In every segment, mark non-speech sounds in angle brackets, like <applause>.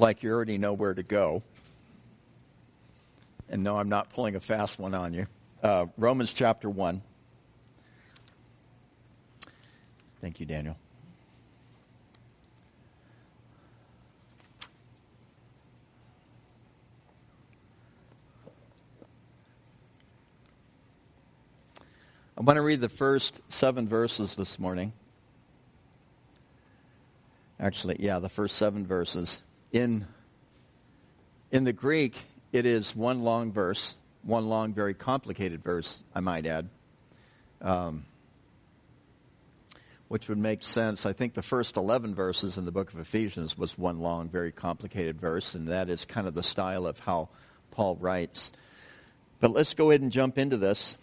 like you already know where to go. And no, I'm not pulling a fast one on you. Uh, Romans chapter 1. Thank you, Daniel. I'm going to read the first seven verses this morning. Actually, yeah, the first seven verses. In, in the Greek, it is one long verse, one long, very complicated verse, I might add, um, which would make sense. I think the first 11 verses in the book of Ephesians was one long, very complicated verse, and that is kind of the style of how Paul writes. But let's go ahead and jump into this.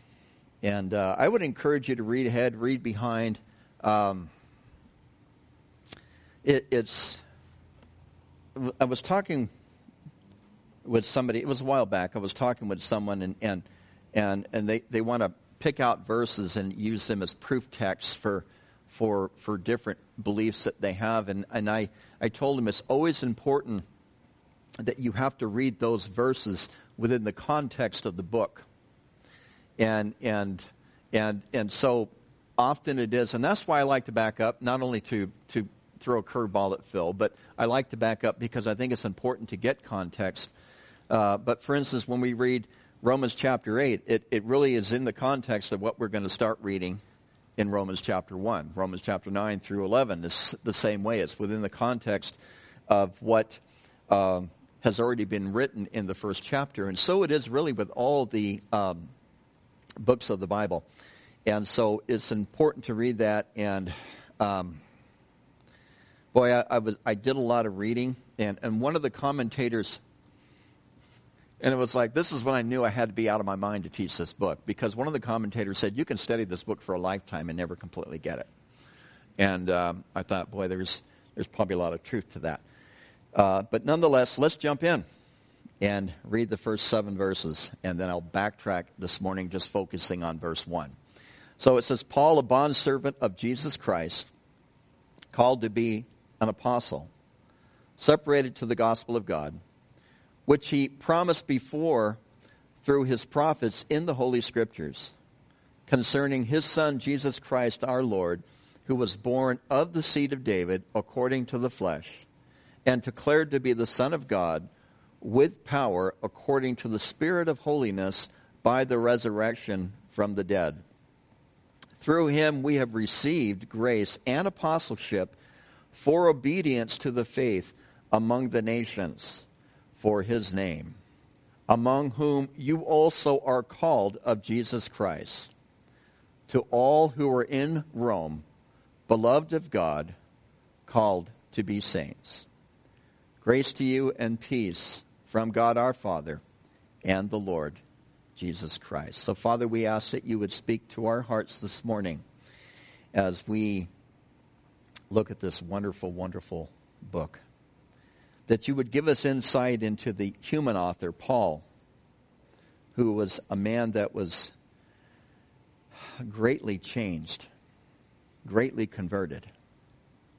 And uh, I would encourage you to read ahead, read behind. Um, it, it's. I was talking with somebody. It was a while back. I was talking with someone, and and and, and they, they want to pick out verses and use them as proof texts for for for different beliefs that they have. And and I I told them it's always important that you have to read those verses within the context of the book and and and and so often it is, and that's why I like to back up, not only to to throw a curveball at Phil, but I like to back up because I think it's important to get context. Uh, but for instance, when we read Romans chapter 8, it, it really is in the context of what we're going to start reading in Romans chapter 1. Romans chapter 9 through 11 is the same way. It's within the context of what um, has already been written in the first chapter. And so it is really with all the um, books of the Bible. And so it's important to read that. And um, boy, I, I, was I did a lot of reading, and, and one of the commentators, and it was like this is when I knew I had to be out of my mind to teach this book because one of the commentators said you can study this book for a lifetime and never completely get it. And um, I thought, boy, there's there's probably a lot of truth to that. Uh, but nonetheless, let's jump in and read the first seven verses, and then I'll backtrack this morning just focusing on verse 1. So it says, Paul, a bondservant of Jesus Christ, called to be an apostle, separated to the gospel of God, which he promised before through his prophets in the Holy Scriptures, concerning his Son, Jesus Christ our Lord, who was born of the seed of David according to the flesh, and declared to be the Son of God with power according to the Spirit of holiness by the resurrection from the dead. Through him we have received grace and apostleship for obedience to the faith among the nations for his name, among whom you also are called of Jesus Christ. To all who are in Rome, beloved of God, called to be saints. Grace to you and peace from God our Father and the Lord Jesus Christ. So, Father, we ask that you would speak to our hearts this morning as we look at this wonderful, wonderful book. That you would give us insight into the human author, Paul, who was a man that was greatly changed, greatly converted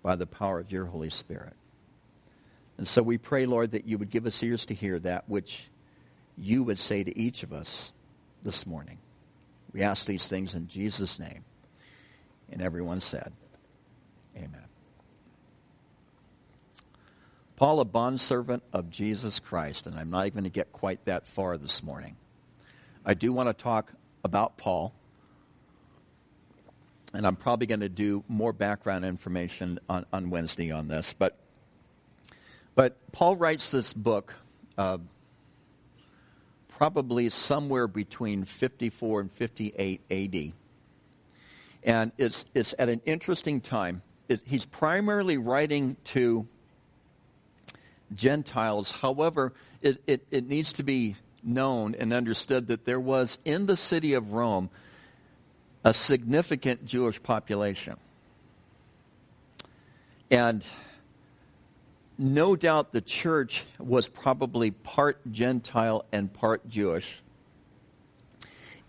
by the power of your Holy Spirit. And so we pray, Lord, that you would give us ears to hear that which you would say to each of us this morning. We ask these things in Jesus' name. And everyone said, Amen. Paul, a bondservant of Jesus Christ, and I'm not even going to get quite that far this morning. I do want to talk about Paul, and I'm probably going to do more background information on, on Wednesday on this, but but Paul writes this book uh, probably somewhere between 54 and 58 AD. And it's, it's at an interesting time. It, he's primarily writing to Gentiles. However, it, it, it needs to be known and understood that there was in the city of Rome a significant Jewish population. And no doubt the church was probably part Gentile and part Jewish.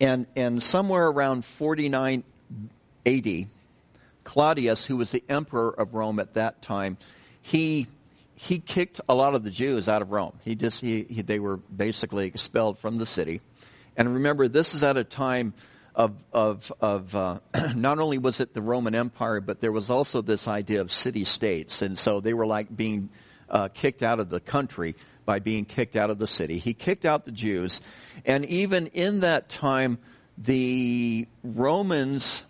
And, and somewhere around 49 AD, Claudius, who was the emperor of Rome at that time, he, he kicked a lot of the Jews out of Rome. He just he, he, they were basically expelled from the city. And remember, this is at a time of of of uh, <clears throat> not only was it the Roman Empire, but there was also this idea of city states, and so they were like being uh, kicked out of the country by being kicked out of the city. He kicked out the Jews, and even in that time, the Romans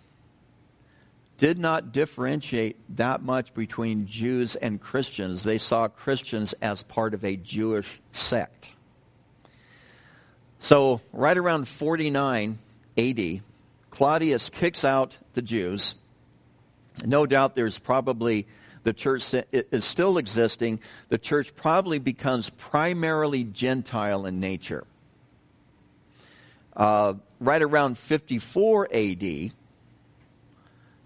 did not differentiate that much between Jews and Christians. They saw Christians as part of a Jewish sect. So, right around 49 AD, Claudius kicks out the Jews. No doubt there's probably the church is still existing. The church probably becomes primarily Gentile in nature. Uh, right around 54 AD,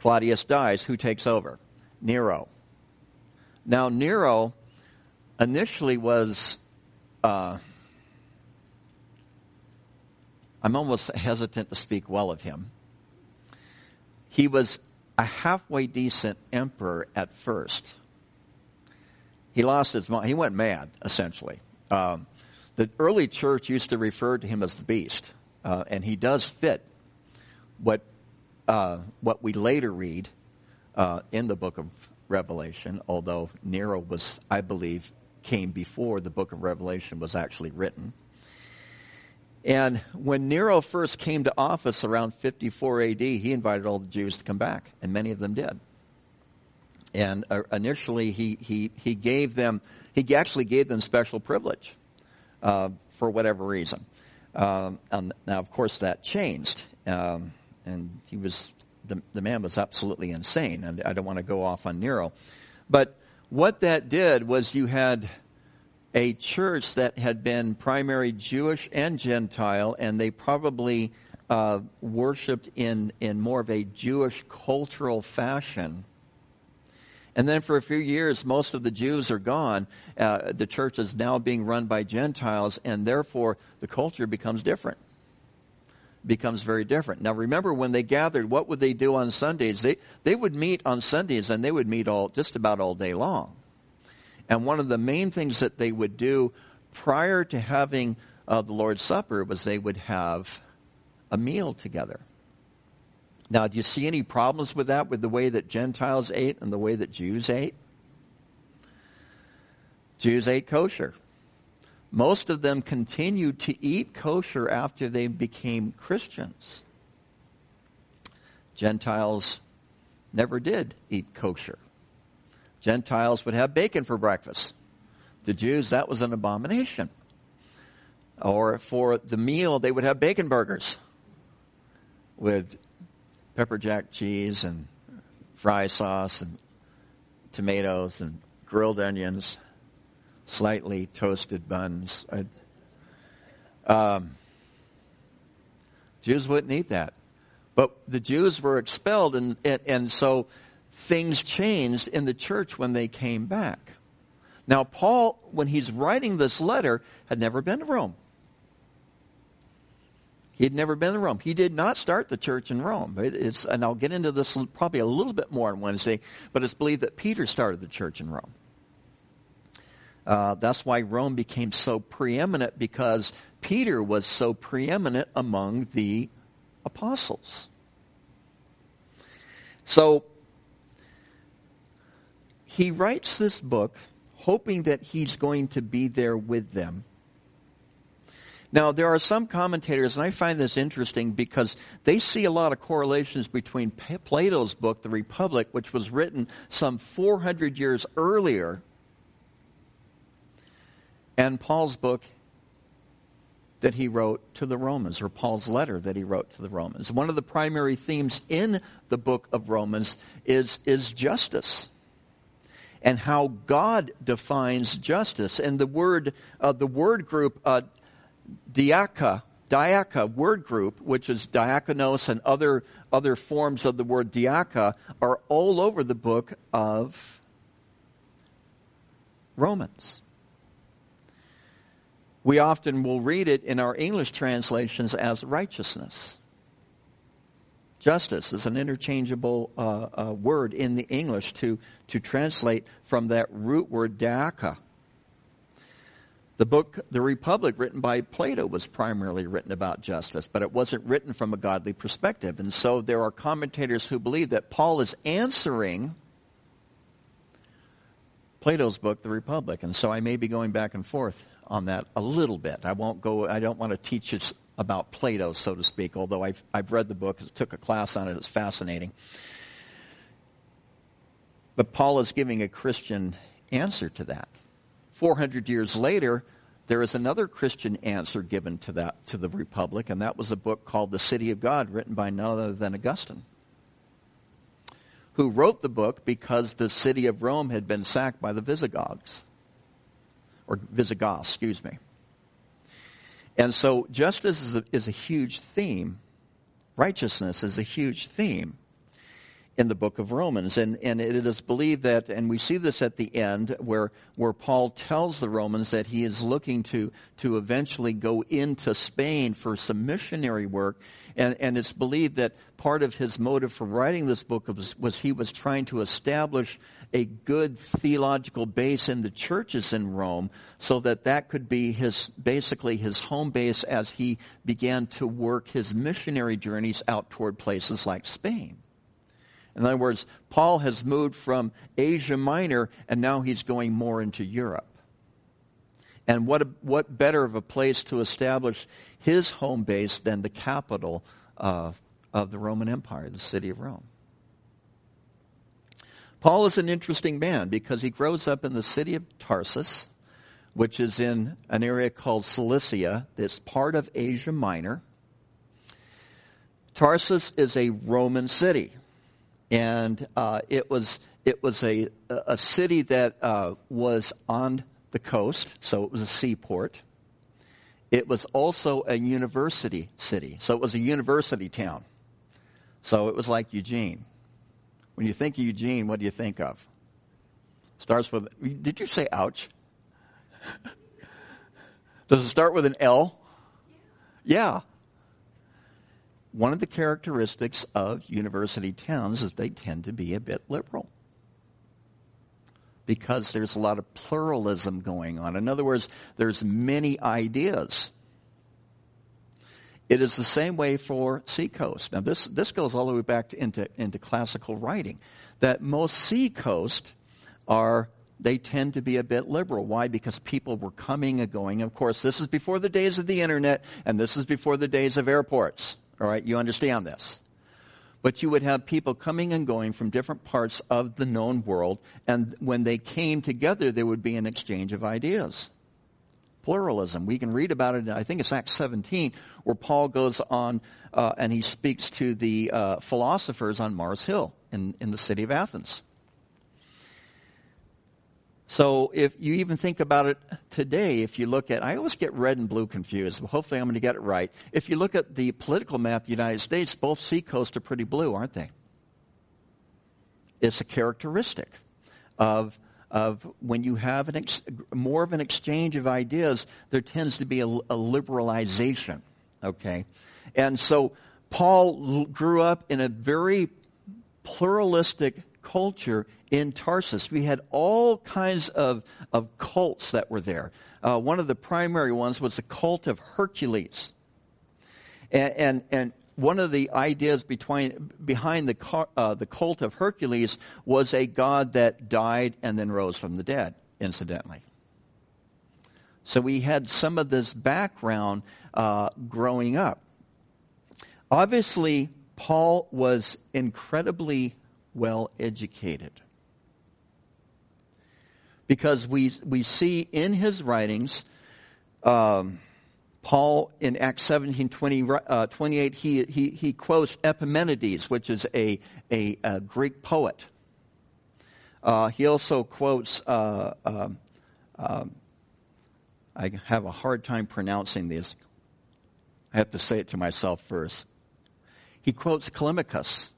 Claudius dies. Who takes over? Nero. Now, Nero initially was, uh, I'm almost hesitant to speak well of him. He was a halfway decent emperor at first. He lost his mind. He went mad, essentially. Um, the early church used to refer to him as the beast, uh, and he does fit what uh, what we later read uh, in the book of Revelation, although Nero was, I believe, came before the book of Revelation was actually written. And when Nero first came to office around 54 AD, he invited all the Jews to come back, and many of them did. And uh, initially, he, he, he gave them, he actually gave them special privilege uh, for whatever reason. Um, now, of course, that changed. Um, and he was the, the man was absolutely insane. And I don't want to go off on Nero, but what that did was you had a church that had been primary Jewish and Gentile, and they probably uh, worshipped in in more of a Jewish cultural fashion. And then for a few years, most of the Jews are gone. Uh, the church is now being run by Gentiles, and therefore the culture becomes different becomes very different. Now remember when they gathered, what would they do on Sundays? They, they would meet on Sundays and they would meet all, just about all day long. And one of the main things that they would do prior to having uh, the Lord's Supper was they would have a meal together. Now, do you see any problems with that, with the way that Gentiles ate and the way that Jews ate? Jews ate kosher. Most of them continued to eat kosher after they became Christians. Gentiles never did eat kosher. Gentiles would have bacon for breakfast. The Jews, that was an abomination. Or for the meal, they would have bacon burgers with pepper jack cheese and fry sauce and tomatoes and grilled onions slightly toasted buns. Um, Jews wouldn't eat that. But the Jews were expelled, and, and, and so things changed in the church when they came back. Now, Paul, when he's writing this letter, had never been to Rome. He had never been to Rome. He did not start the church in Rome. It's, and I'll get into this probably a little bit more on Wednesday, but it's believed that Peter started the church in Rome. Uh, that's why Rome became so preeminent because Peter was so preeminent among the apostles. So he writes this book hoping that he's going to be there with them. Now, there are some commentators, and I find this interesting because they see a lot of correlations between Plato's book, The Republic, which was written some 400 years earlier and Paul's book that he wrote to the Romans, or Paul's letter that he wrote to the Romans. One of the primary themes in the book of Romans is, is justice and how God defines justice. And the word, uh, the word group, uh, diaka, diaka word group, which is diakonos and other, other forms of the word diaka, are all over the book of Romans we often will read it in our English translations as righteousness. Justice is an interchangeable uh, uh, word in the English to, to translate from that root word daka. The book, The Republic, written by Plato, was primarily written about justice, but it wasn't written from a godly perspective. And so there are commentators who believe that Paul is answering Plato's book, The Republic. And so I may be going back and forth on that a little bit. I won't go, I don't want to teach you about Plato, so to speak, although I've, I've read the book, took a class on it, it's fascinating. But Paul is giving a Christian answer to that. 400 years later, there is another Christian answer given to that, to the Republic, and that was a book called The City of God, written by none other than Augustine, who wrote the book because the city of Rome had been sacked by the Visigoths, or Visigoths, excuse me. And so justice is a, is a huge theme. Righteousness is a huge theme in the book of Romans. And, and it is believed that, and we see this at the end, where, where Paul tells the Romans that he is looking to, to eventually go into Spain for some missionary work. And, and it's believed that part of his motive for writing this book was, was he was trying to establish a good theological base in the churches in Rome so that that could be his, basically his home base as he began to work his missionary journeys out toward places like Spain. In other words, Paul has moved from Asia Minor and now he's going more into Europe. And what, what better of a place to establish his home base than the capital uh, of the Roman Empire, the city of Rome? Paul is an interesting man because he grows up in the city of Tarsus, which is in an area called Cilicia that's part of Asia Minor. Tarsus is a Roman city, and uh, it was it was a a city that uh, was on the coast, so it was a seaport. It was also a university city, so it was a university town. So it was like Eugene. When you think of Eugene, what do you think of? Starts with, did you say ouch? <laughs> Does it start with an L? Yeah. One of the characteristics of university towns is they tend to be a bit liberal because there's a lot of pluralism going on. In other words, there's many ideas. It is the same way for seacoast. Now, this, this goes all the way back to, into, into classical writing, that most seacoast are, they tend to be a bit liberal. Why? Because people were coming and going. Of course, this is before the days of the internet, and this is before the days of airports. All right, you understand this. But you would have people coming and going from different parts of the known world, and when they came together, there would be an exchange of ideas pluralism. We can read about it, in, I think it's Acts 17, where Paul goes on uh, and he speaks to the uh, philosophers on Mars Hill in, in the city of Athens. So if you even think about it today, if you look at, I always get red and blue confused. hopefully I'm going to get it right. If you look at the political map of the United States, both seacoasts are pretty blue, aren't they? It's a characteristic of of when you have an ex- more of an exchange of ideas, there tends to be a, a liberalization. Okay, and so Paul grew up in a very pluralistic culture in Tarsus. We had all kinds of, of cults that were there. Uh, one of the primary ones was the cult of Hercules. And, and, and one of the ideas between, behind the, uh, the cult of Hercules was a god that died and then rose from the dead, incidentally. So we had some of this background uh, growing up. Obviously, Paul was incredibly well educated. Because we, we see in his writings, um, Paul in Acts 17, 20, uh, 28, he, he, he quotes Epimenides, which is a, a, a Greek poet. Uh, he also quotes, uh, um, um, I have a hard time pronouncing this. I have to say it to myself first. He quotes Callimachus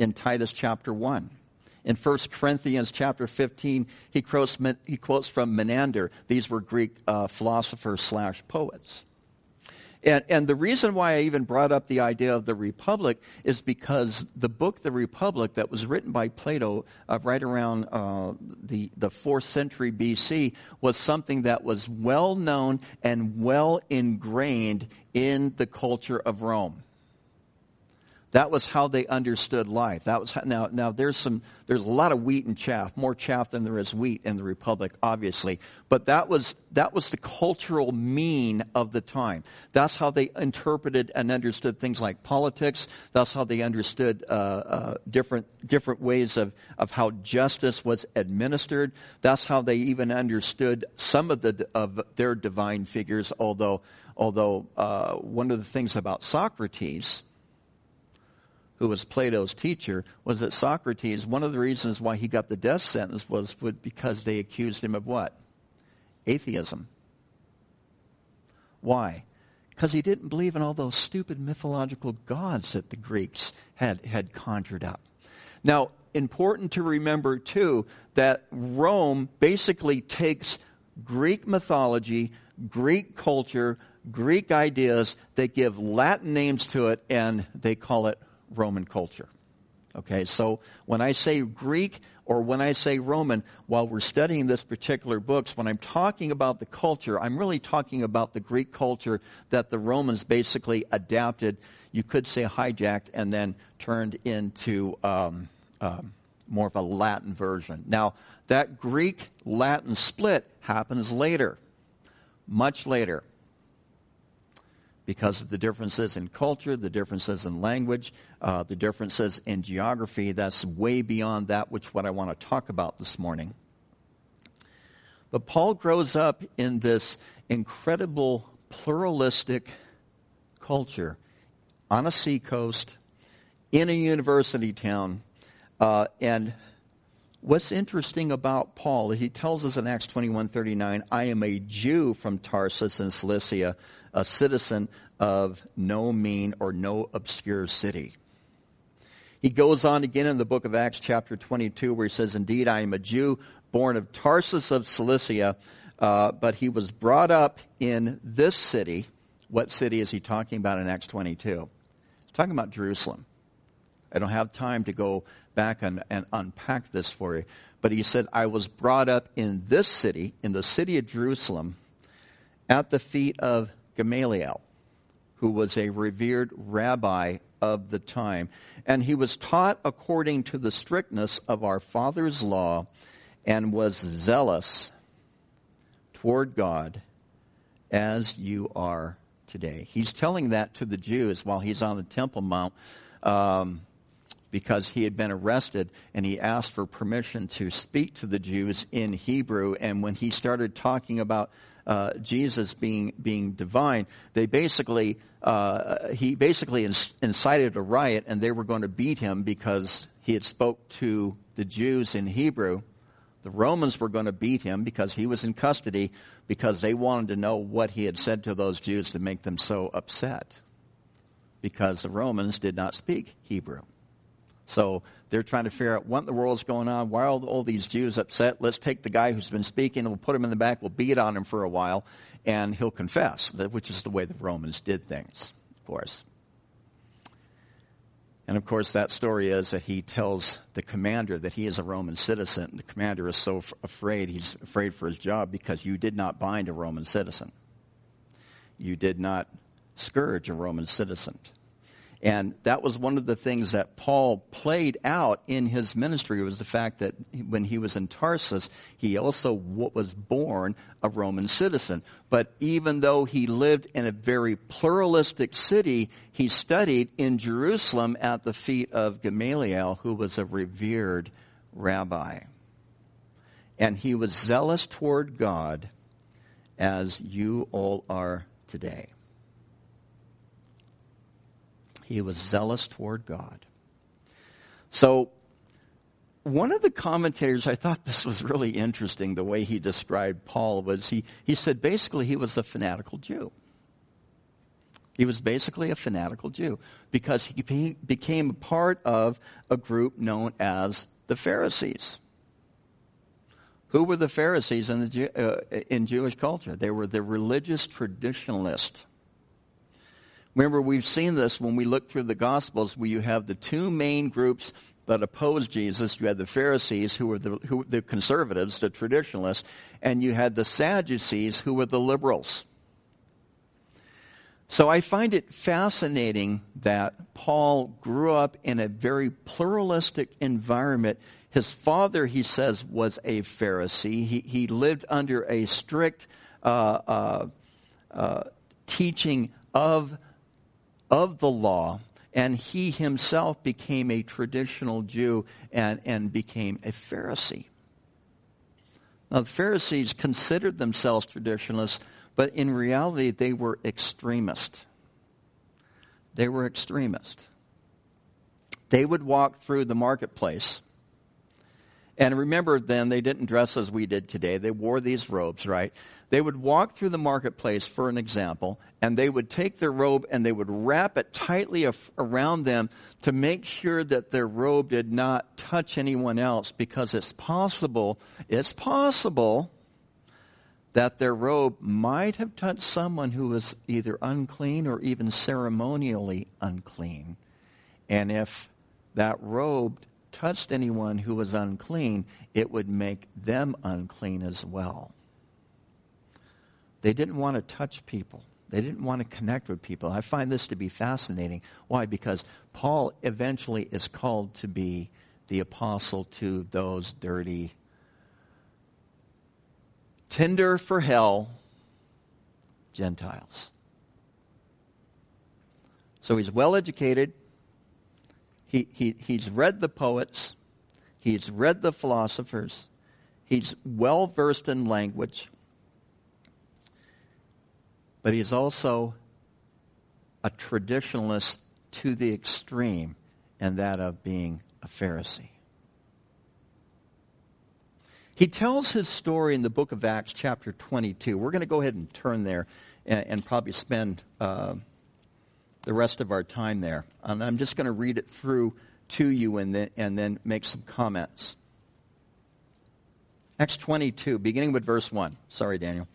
in Titus chapter 1. In 1 Corinthians chapter 15, he quotes, he quotes from Menander. These were Greek uh, philosophers slash poets. And, and the reason why I even brought up the idea of the Republic is because the book, The Republic, that was written by Plato uh, right around uh, the, the 4th century BC, was something that was well known and well ingrained in the culture of Rome. That was how they understood life. That was how, now. Now there's some. There's a lot of wheat and chaff, more chaff than there is wheat in the republic, obviously. But that was that was the cultural mean of the time. That's how they interpreted and understood things like politics. That's how they understood uh, uh, different different ways of of how justice was administered. That's how they even understood some of the of their divine figures. Although although uh, one of the things about Socrates who was Plato's teacher, was that Socrates, one of the reasons why he got the death sentence was because they accused him of what? Atheism. Why? Because he didn't believe in all those stupid mythological gods that the Greeks had, had conjured up. Now, important to remember too that Rome basically takes Greek mythology, Greek culture, Greek ideas, they give Latin names to it, and they call it Roman culture. Okay, so when I say Greek or when I say Roman, while we're studying this particular books, when I'm talking about the culture, I'm really talking about the Greek culture that the Romans basically adapted, you could say hijacked, and then turned into um, um, more of a Latin version. Now, that Greek Latin split happens later, much later because of the differences in culture, the differences in language, uh, the differences in geography. That's way beyond that which what I want to talk about this morning. But Paul grows up in this incredible pluralistic culture on a seacoast in a university town. Uh, and what's interesting about Paul, he tells us in Acts 21:39, I am a Jew from Tarsus in Cilicia, a citizen of no mean or no obscure city. He goes on again in the book of Acts, chapter 22, where he says, Indeed, I am a Jew born of Tarsus of Cilicia, uh, but he was brought up in this city. What city is he talking about in Acts 22? He's talking about Jerusalem. I don't have time to go back and, and unpack this for you. But he said, I was brought up in this city, in the city of Jerusalem, at the feet of Gamaliel, who was a revered rabbi of the time. And he was taught according to the strictness of our father's law and was zealous toward God as you are today. He's telling that to the Jews while he's on the Temple Mount um, because he had been arrested and he asked for permission to speak to the Jews in Hebrew. And when he started talking about uh, Jesus being being divine, they basically uh, he basically incited a riot, and they were going to beat him because he had spoke to the Jews in Hebrew. The Romans were going to beat him because he was in custody because they wanted to know what he had said to those Jews to make them so upset because the Romans did not speak Hebrew. So they're trying to figure out what in the world's going on. Why are all, these Jews upset? Let's take the guy who's been speaking and we'll put him in the back. We'll beat on him for a while and he'll confess, which is the way the Romans did things, of course. And of course, that story is that he tells the commander that he is a Roman citizen. And the commander is so f- afraid, he's afraid for his job because you did not bind a Roman citizen. You did not scourge a Roman citizen. And that was one of the things that Paul played out in his ministry was the fact that when he was in Tarsus, he also was born a Roman citizen. But even though he lived in a very pluralistic city, he studied in Jerusalem at the feet of Gamaliel, who was a revered rabbi. And he was zealous toward God as you all are today. He was zealous toward God. So, one of the commentators, I thought this was really interesting, the way he described Paul was he, he said basically he was a fanatical Jew. He was basically a fanatical Jew because he became a part of a group known as the Pharisees. Who were the Pharisees in, the, uh, in Jewish culture? They were the religious traditionalists Remember, we've seen this when we look through the Gospels, where you have the two main groups that opposed Jesus. You had the Pharisees, who were the, who, the conservatives, the traditionalists, and you had the Sadducees, who were the liberals. So I find it fascinating that Paul grew up in a very pluralistic environment. His father, he says, was a Pharisee. He, he lived under a strict uh, uh, uh, teaching of, of the law, and he himself became a traditional Jew and, and became a Pharisee. Now, the Pharisees considered themselves traditionalists, but in reality, they were extremist. They were extremist. They would walk through the marketplace. And remember then, they didn't dress as we did today. They wore these robes, right? They would walk through the marketplace, for an example, and they would take their robe and they would wrap it tightly around them to make sure that their robe did not touch anyone else because it's possible, it's possible that their robe might have touched someone who was either unclean or even ceremonially unclean. And if that robe touched anyone who was unclean, it would make them unclean as well. They didn't want to touch people. They didn't want to connect with people. I find this to be fascinating. Why? Because Paul eventually is called to be the apostle to those dirty tender for hell Gentiles. So he's well educated. He, he, he's read the poets. He's read the philosophers. He's well versed in language. But he's also a traditionalist to the extreme, and that of being a Pharisee. He tells his story in the book of Acts, chapter 22. We're going to go ahead and turn there and, and probably spend uh, the rest of our time there. And I'm just going to read it through to you and then, and then make some comments. Acts 22, beginning with verse 1. Sorry, Daniel.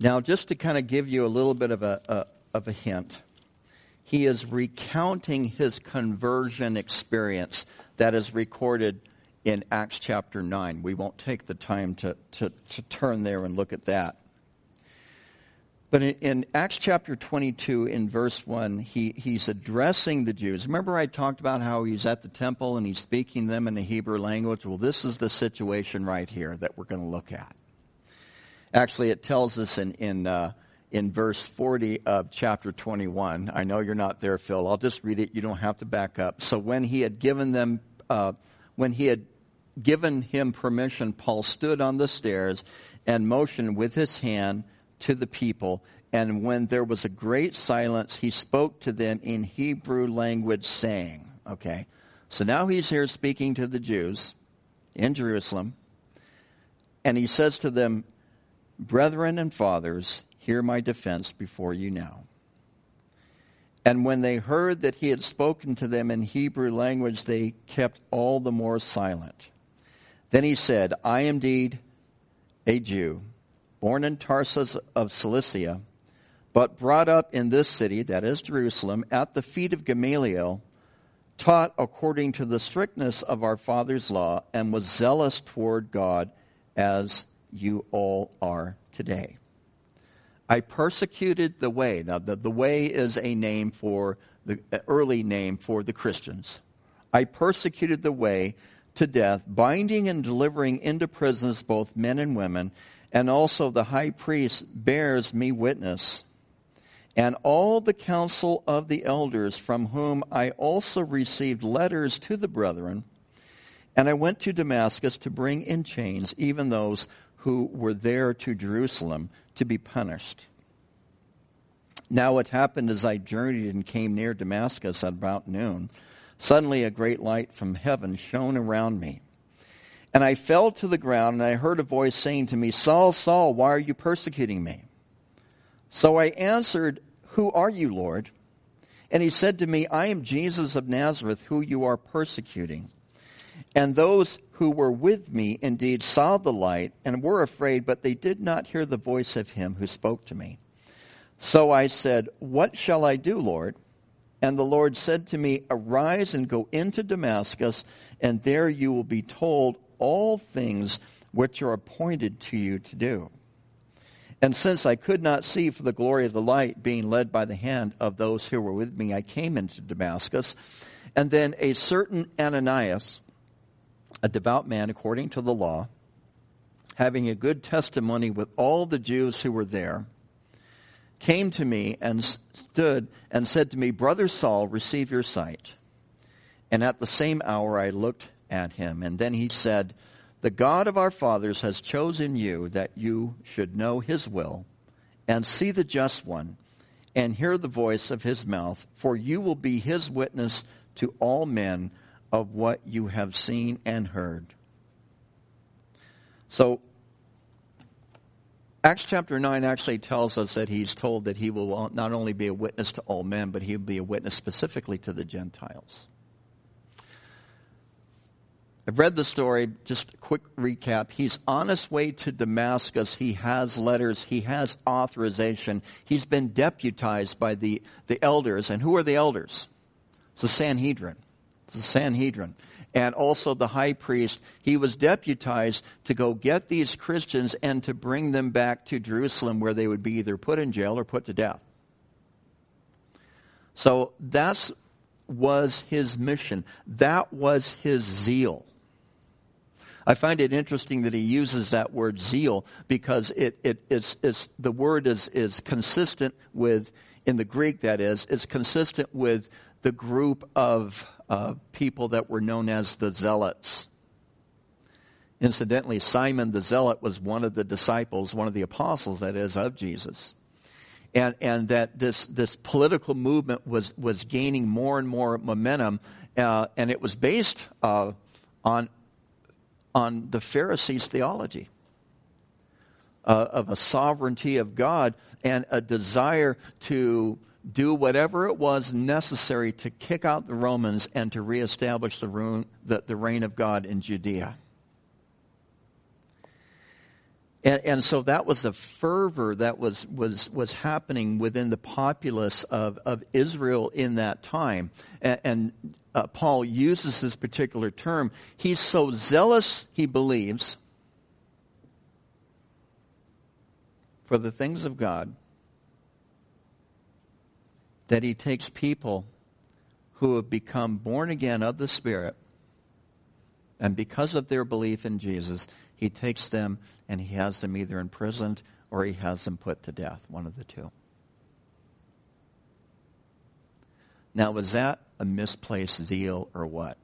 Now, just to kind of give you a little bit of a, a of a hint he is recounting his conversion experience that is recorded in Acts chapter 9. We won't take the time to, to, to turn there and look at that. But in, in, Acts chapter 22, in verse 1, he, he's addressing the Jews. Remember, I talked about how he's at the temple and he's speaking them in the Hebrew language? Well, this is the situation right here that we're going to look at. Actually, it tells us in, in uh, in verse 40 of chapter 21. I know you're not there, Phil. I'll just read it. You don't have to back up. So when he had given them, uh, when he had given him permission, Paul stood on the stairs and motioned with his hand to the people. And when there was a great silence, he spoke to them in Hebrew language, saying, Okay, so now he's here speaking to the Jews in Jerusalem. And he says to them, Brethren and fathers, hear my defense before you now. And when they heard that he had spoken to them in Hebrew language, they kept all the more silent. Then he said, I am indeed a Jew, born in Tarsus of Cilicia, but brought up in this city, that is Jerusalem, at the feet of Gamaliel, taught according to the strictness of our father's law, and was zealous toward God as you all are today. I persecuted the way. Now, the, the way is a name for the early name for the Christians. I persecuted the way to death, binding and delivering into prisons both men and women, and also the high priest bears me witness. And all the council of the elders, from whom I also received letters to the brethren, and I went to Damascus to bring in chains even those who were there to Jerusalem to be punished. Now it happened as I journeyed and came near Damascus at about noon. Suddenly a great light from heaven shone around me. And I fell to the ground and I heard a voice saying to me, Saul, Saul, why are you persecuting me? So I answered, Who are you, Lord? And he said to me, I am Jesus of Nazareth, who you are persecuting. And those who were with me indeed saw the light and were afraid, but they did not hear the voice of him who spoke to me. So I said, What shall I do, Lord? And the Lord said to me, Arise and go into Damascus, and there you will be told all things which are appointed to you to do. And since I could not see for the glory of the light, being led by the hand of those who were with me, I came into Damascus. And then a certain Ananias, a devout man according to the law, having a good testimony with all the Jews who were there, came to me and stood and said to me, Brother Saul, receive your sight. And at the same hour I looked at him. And then he said, The God of our fathers has chosen you that you should know his will and see the just one and hear the voice of his mouth, for you will be his witness to all men of what you have seen and heard. So Acts chapter 9 actually tells us that he's told that he will not only be a witness to all men, but he'll be a witness specifically to the Gentiles. I've read the story, just a quick recap. He's on his way to Damascus. He has letters. He has authorization. He's been deputized by the, the elders. And who are the elders? It's the Sanhedrin. It's the Sanhedrin and also the high priest, he was deputized to go get these Christians and to bring them back to Jerusalem where they would be either put in jail or put to death. So that was his mission. That was his zeal. I find it interesting that he uses that word zeal because it, it is, is, the word is, is consistent with, in the Greek that is, it's consistent with the group of uh, people that were known as the Zealots. Incidentally, Simon the Zealot was one of the disciples, one of the apostles, that is, of Jesus. And, and that this, this political movement was, was gaining more and more momentum, uh, and it was based uh, on, on the Pharisees' theology. Uh, of a sovereignty of God and a desire to do whatever it was necessary to kick out the Romans and to reestablish the, reign, the, the reign of God in Judea. And, and, so that was the fervor that was, was, was happening within the populace of, of Israel in that time. And, and uh, Paul uses this particular term. He's so zealous, he believes, for the things of God that he takes people who have become born again of the Spirit, and because of their belief in Jesus, he takes them and he has them either imprisoned or he has them put to death, one of the two. Now, was that a misplaced zeal or what?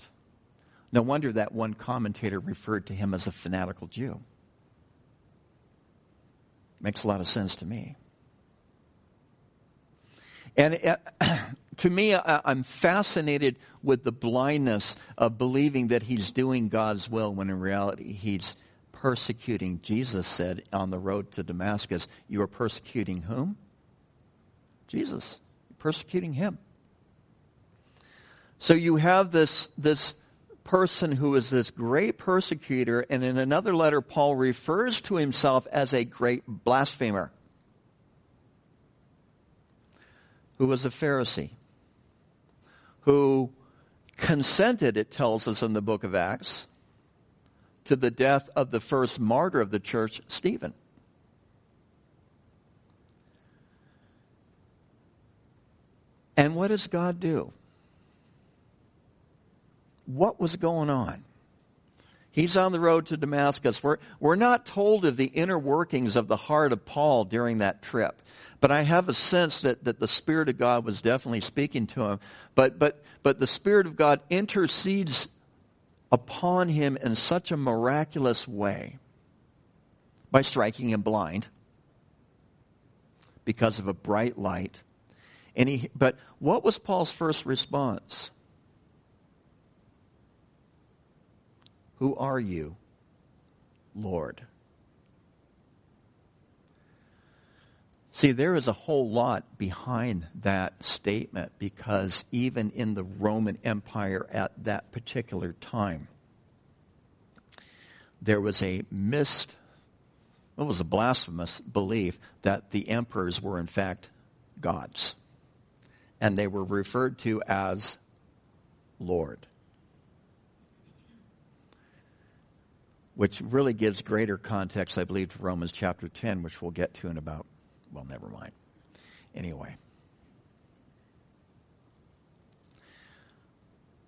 No wonder that one commentator referred to him as a fanatical Jew. Makes a lot of sense to me. And it, <clears throat> to me, I'm fascinated with the blindness of believing that he's doing God's will when in reality he's persecuting. Jesus said on the road to Damascus, You are persecuting whom? Jesus. You're persecuting him. So you have this, this person who is this great persecutor, and in another letter, Paul refers to himself as a great blasphemer. Who was a Pharisee, who consented, it tells us in the book of Acts, to the death of the first martyr of the church, Stephen. And what does God do? What was going on? He's on the road to Damascus. We're, we're not told of the inner workings of the heart of Paul during that trip. But I have a sense that, that the Spirit of God was definitely speaking to him. But, but, but the Spirit of God intercedes upon him in such a miraculous way by striking him blind because of a bright light. And he, but what was Paul's first response? Who are you, Lord? See, there is a whole lot behind that statement because even in the Roman Empire at that particular time, there was a missed, it was a blasphemous belief that the emperors were in fact gods. And they were referred to as Lord. Which really gives greater context, I believe, to Romans chapter 10, which we'll get to in about, well, never mind. Anyway.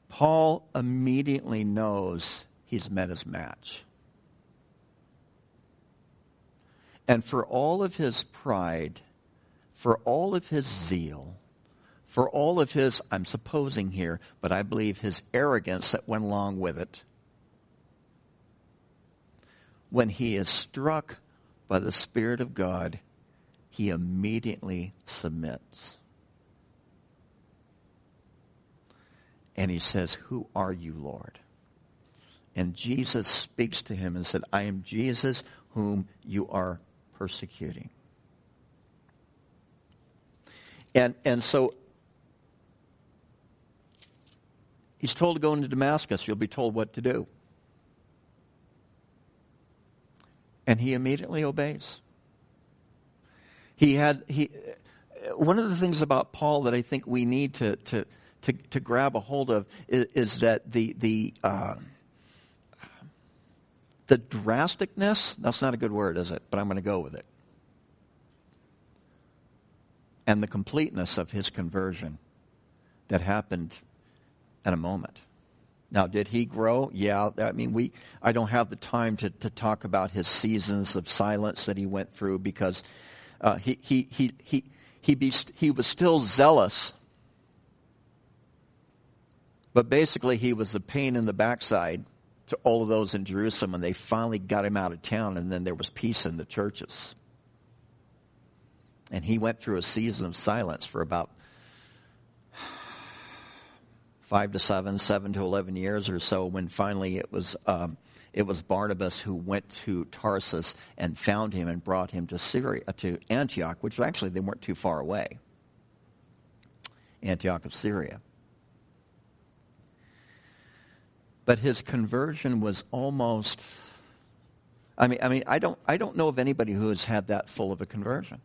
Paul immediately knows he's met his match. And for all of his pride, for all of his zeal, for all of his, I'm supposing here, but I believe his arrogance that went along with it, when he is struck by the Spirit of God, he immediately submits. And he says, Who are you, Lord? And Jesus speaks to him and said, I am Jesus whom you are persecuting. And, and so he's told to go into Damascus. You'll be told what to do. And he immediately obeys. He had, he, one of the things about Paul that I think we need to, to, to, to grab a hold of is, is that the, the, uh, the drasticness, that's not a good word, is it? But I'm going to go with it. And the completeness of his conversion that happened at a moment. Now, did he grow? Yeah. I mean, we, I don't have the time to, to talk about his seasons of silence that he went through because uh, he, he, he, he, he, be, he was still zealous but basically, he was the pain in the backside to all of those in Jerusalem, and they finally got him out of town, and then there was peace in the churches. And he went through a season of silence for about five to seven, seven to eleven years or so, when finally it was um, it was Barnabas who went to Tarsus and found him and brought him to Syria to Antioch, which actually they weren't too far away. Antioch of Syria. but his conversion was almost I mean I mean I don't I don't know of anybody who has had that full of a conversion.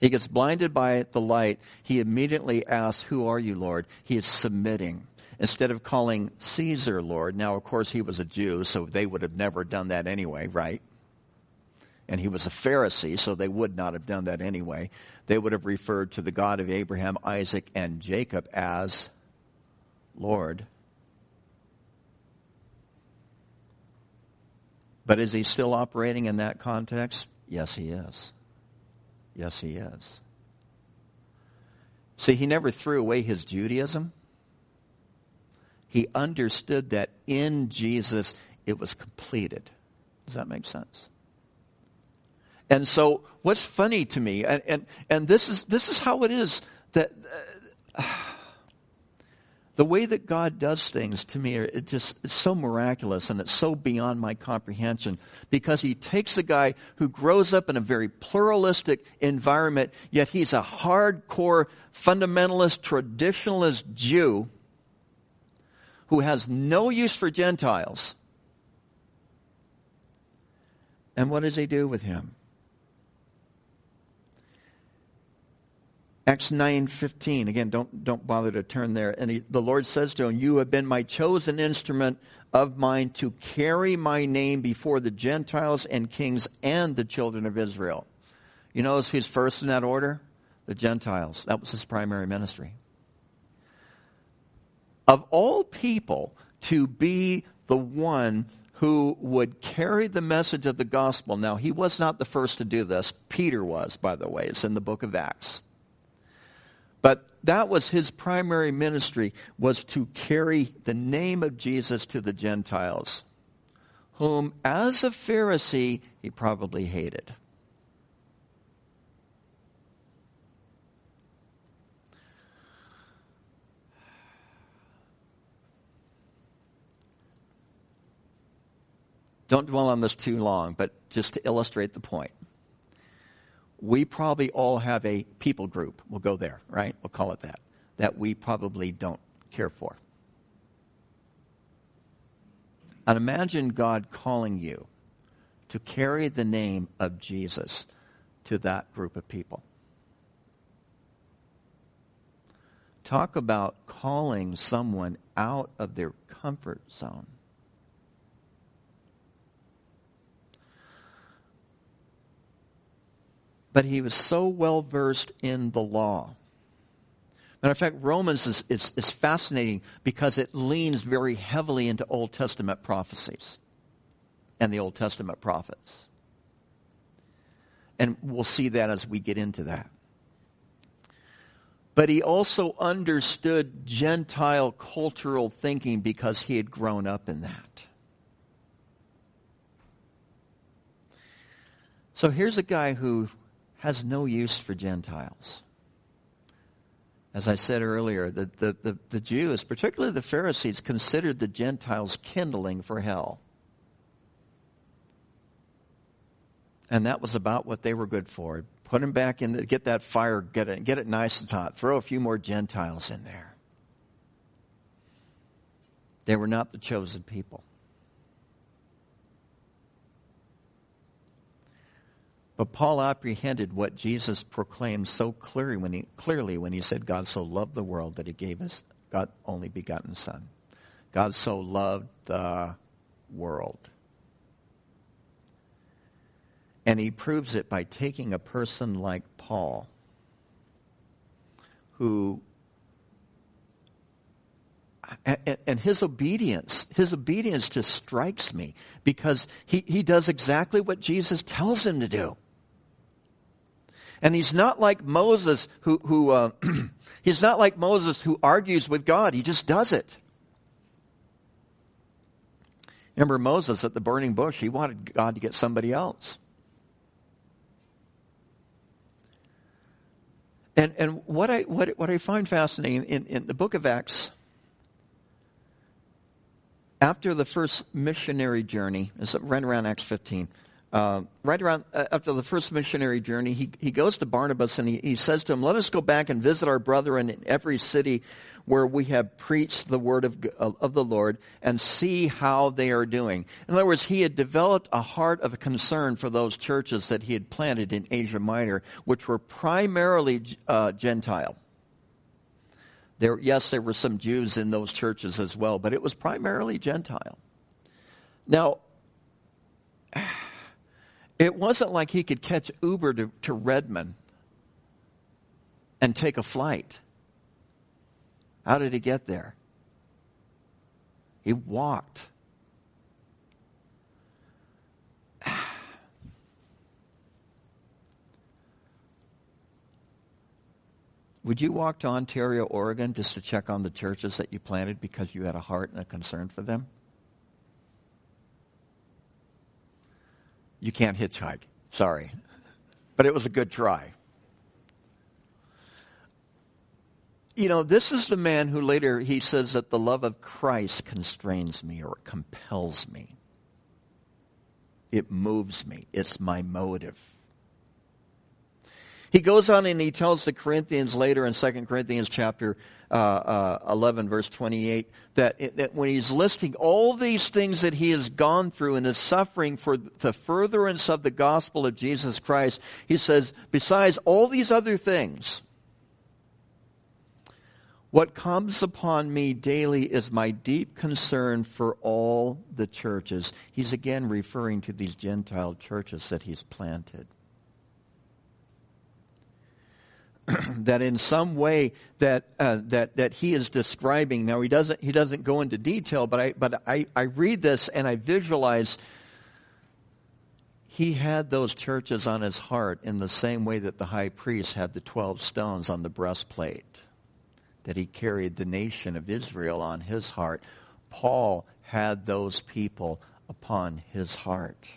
He gets blinded by the light. He immediately asks, Who are you, Lord? He is submitting. Instead of calling Caesar Lord, now of course he was a Jew, so they would have never done that anyway, right? And he was a Pharisee, so they would not have done that anyway. They would have referred to the God of Abraham, Isaac, and Jacob as Lord. But is he still operating in that context? Yes, he is. Yes, he is. See, he never threw away his Judaism. He understood that in Jesus it was completed. Does that make sense? And so, what's funny to me, and, and, and this, is, this is how it is that. Uh, the way that God does things to me, it just it's so miraculous and it's so beyond my comprehension because he takes a guy who grows up in a very pluralistic environment, yet he's a hardcore fundamentalist, traditionalist Jew who has no use for Gentiles. And what does he do with him? Acts 9:15 again don't don't bother to turn there and he, the Lord says to him you have been my chosen instrument of mine to carry my name before the Gentiles and kings and the children of Israel. You notice who's first in that order? The Gentiles. That was his primary ministry. Of all people to be the one who would carry the message of the gospel. Now, he was not the first to do this. Peter was, by the way. It's in the book of Acts. But that was his primary ministry was to carry the name of Jesus to the Gentiles, whom as a Pharisee he probably hated. Don't dwell on this too long, but just to illustrate the point we probably all have a people group. We'll go there, right? We'll call it that. That we probably don't care for. And imagine God calling you to carry the name of Jesus to that group of people. Talk about calling someone out of their comfort zone. But he was so well versed in the law. Matter of fact, Romans is, is, is fascinating because it leans very heavily into Old Testament prophecies and the Old Testament prophets. And we'll see that as we get into that but he also understood Gentile cultural thinking because he had grown up in that. So here's a guy who has no use for Gentiles. As I said earlier, the, the, the, the Jews, particularly the Pharisees, considered the Gentiles kindling for hell. And that was about what they were good for. Put them back in, the, get that fire, get it, get it nice and hot. Throw a few more Gentiles in there. They were not the chosen people. But Paul apprehended what Jesus proclaimed so clearly when he, clearly when he said, God so loved the world that he gave his God only begotten Son. God so loved the world. And he proves it by taking a person like Paul, who and his obedience, his obedience just strikes me because he, he does exactly what Jesus tells him to do. And he's not like Moses who, who uh, <clears throat> he's not like Moses who argues with God. He just does it. Remember Moses at the burning bush, he wanted God to get somebody else. And, and what, I, what, what I find fascinating in, in the book of Acts, after the first missionary journey, is right around Acts 15, uh, right around uh, after the first missionary journey, he, he goes to Barnabas and he, he says to him, Let us go back and visit our brethren in every city where we have preached the word of, of the Lord and see how they are doing. In other words, he had developed a heart of concern for those churches that he had planted in Asia Minor, which were primarily uh, Gentile. There, yes, there were some Jews in those churches as well, but it was primarily Gentile. Now, it wasn't like he could catch Uber to, to Redmond and take a flight. How did he get there? He walked. <sighs> Would you walk to Ontario, Oregon just to check on the churches that you planted because you had a heart and a concern for them? You can't hitchhike. Sorry. But it was a good try. you know, this is the man who later he says that the love of Christ constrains me or compels me. It moves me. It's my motive. He goes on and he tells the Corinthians later in 2 Corinthians chapter uh, uh, 11 verse 28 that, it, that when he's listing all these things that he has gone through and is suffering for the furtherance of the gospel of Jesus Christ, he says, besides all these other things, what comes upon me daily is my deep concern for all the churches. He's again referring to these Gentile churches that he's planted. <clears throat> that in some way that uh, that that he is describing. Now he doesn't he doesn't go into detail, but I but I, I read this and I visualize he had those churches on his heart in the same way that the high priest had the twelve stones on the breastplate that he carried the nation of Israel on his heart. Paul had those people upon his heart.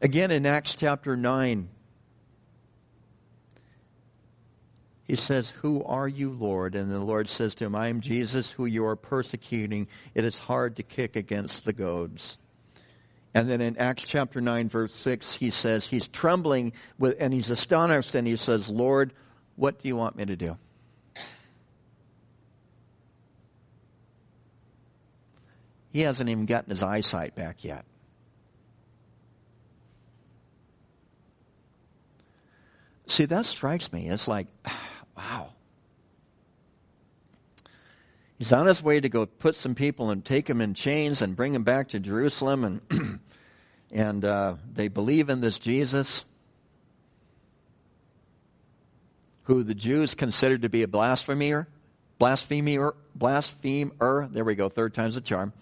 Again, in Acts chapter 9, he says, Who are you, Lord? And the Lord says to him, I am Jesus who you are persecuting. It is hard to kick against the goads. And then in Acts chapter 9, verse 6, he says, He's trembling with, and he's astonished, and he says, Lord, what do you want me to do? He hasn't even gotten his eyesight back yet. See, that strikes me. It's like, He's on his way to go put some people and take them in chains and bring them back to Jerusalem, and <clears throat> and uh, they believe in this Jesus, who the Jews considered to be a blasphemer, blasphemer, blasphemer. There we go, third time's a charm.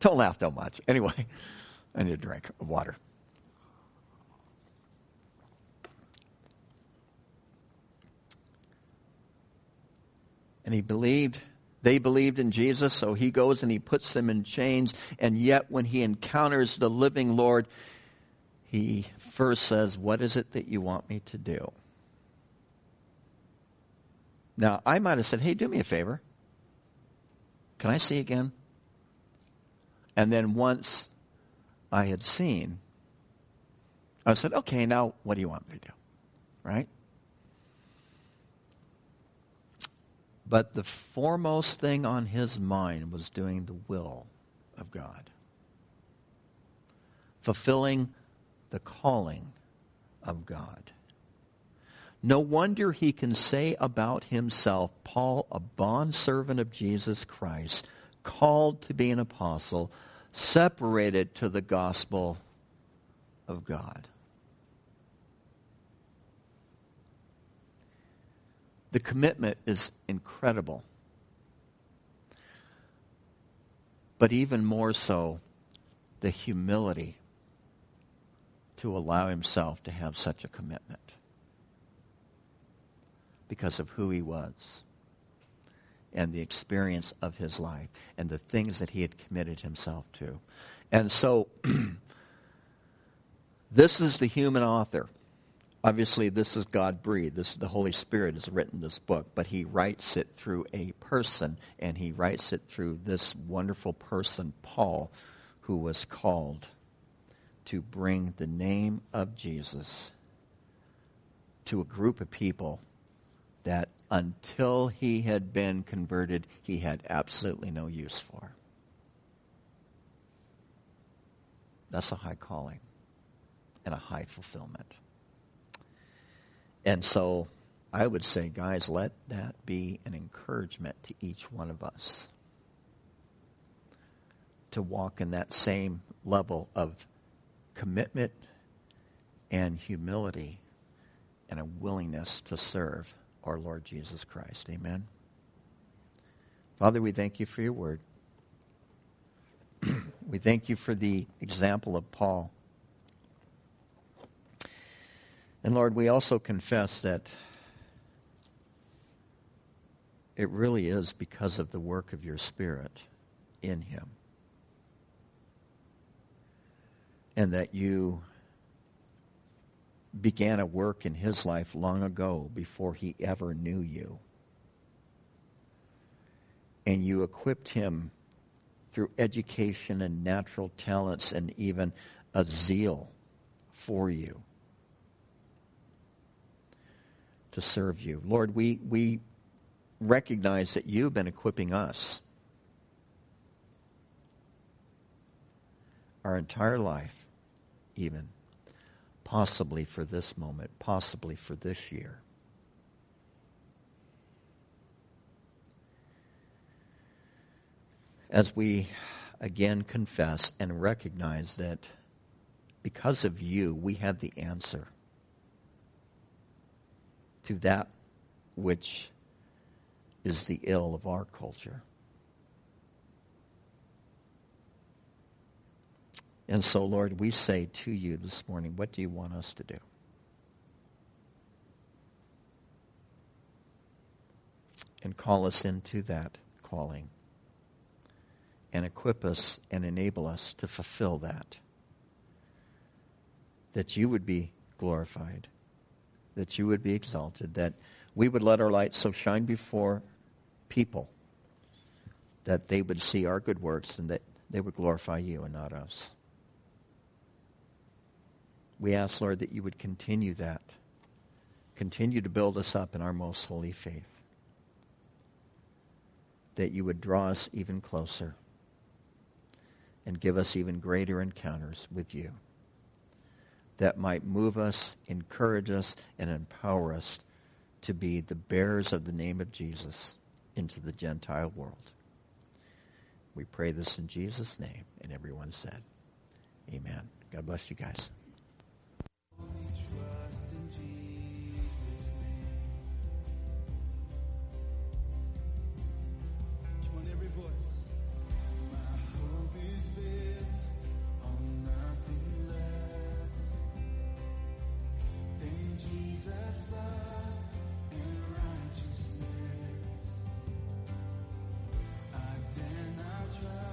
Don't laugh so much. Anyway, <laughs> I need a drink of water. And he believed, they believed in Jesus, so he goes and he puts them in chains. And yet, when he encounters the living Lord, he first says, What is it that you want me to do? Now, I might have said, Hey, do me a favor. Can I see again? And then once I had seen, I said, Okay, now what do you want me to do? Right? But the foremost thing on his mind was doing the will of God, fulfilling the calling of God. No wonder he can say about himself, Paul, a bondservant of Jesus Christ, called to be an apostle, separated to the gospel of God. The commitment is incredible. But even more so, the humility to allow himself to have such a commitment because of who he was and the experience of his life and the things that he had committed himself to. And so, <clears throat> this is the human author obviously this is God breathed. This the Holy Spirit has written this book, but he writes it through a person, and he writes it through this wonderful person, Paul, who was called to bring the name of Jesus to a group of people that until he had been converted, he had absolutely no use for. That's a high calling and a high fulfillment. And so I would say, guys, let that be an encouragement to each one of us to walk in that same level of commitment and humility and a willingness to serve our Lord Jesus Christ. Amen. Father, we thank you for your word. <clears throat> we thank you for the example of Paul. And Lord, we also confess that it really is because of the work of your Spirit in him. And that you began a work in his life long ago before he ever knew you. And you equipped him through education and natural talents and even a zeal for you to serve you. Lord, we, we recognize that you've been equipping us our entire life, even, possibly for this moment, possibly for this year. As we again confess and recognize that because of you, we have the answer to that which is the ill of our culture. And so, Lord, we say to you this morning, what do you want us to do? And call us into that calling. And equip us and enable us to fulfill that. That you would be glorified that you would be exalted, that we would let our light so shine before people that they would see our good works and that they would glorify you and not us. We ask, Lord, that you would continue that. Continue to build us up in our most holy faith. That you would draw us even closer. and give us even greater encounters with you that might move us, encourage us, and empower us to be the bearers of the name of Jesus into the Gentile world. We pray this in Jesus' name. And everyone said, Amen. God bless you guys. Jesus' jesus try.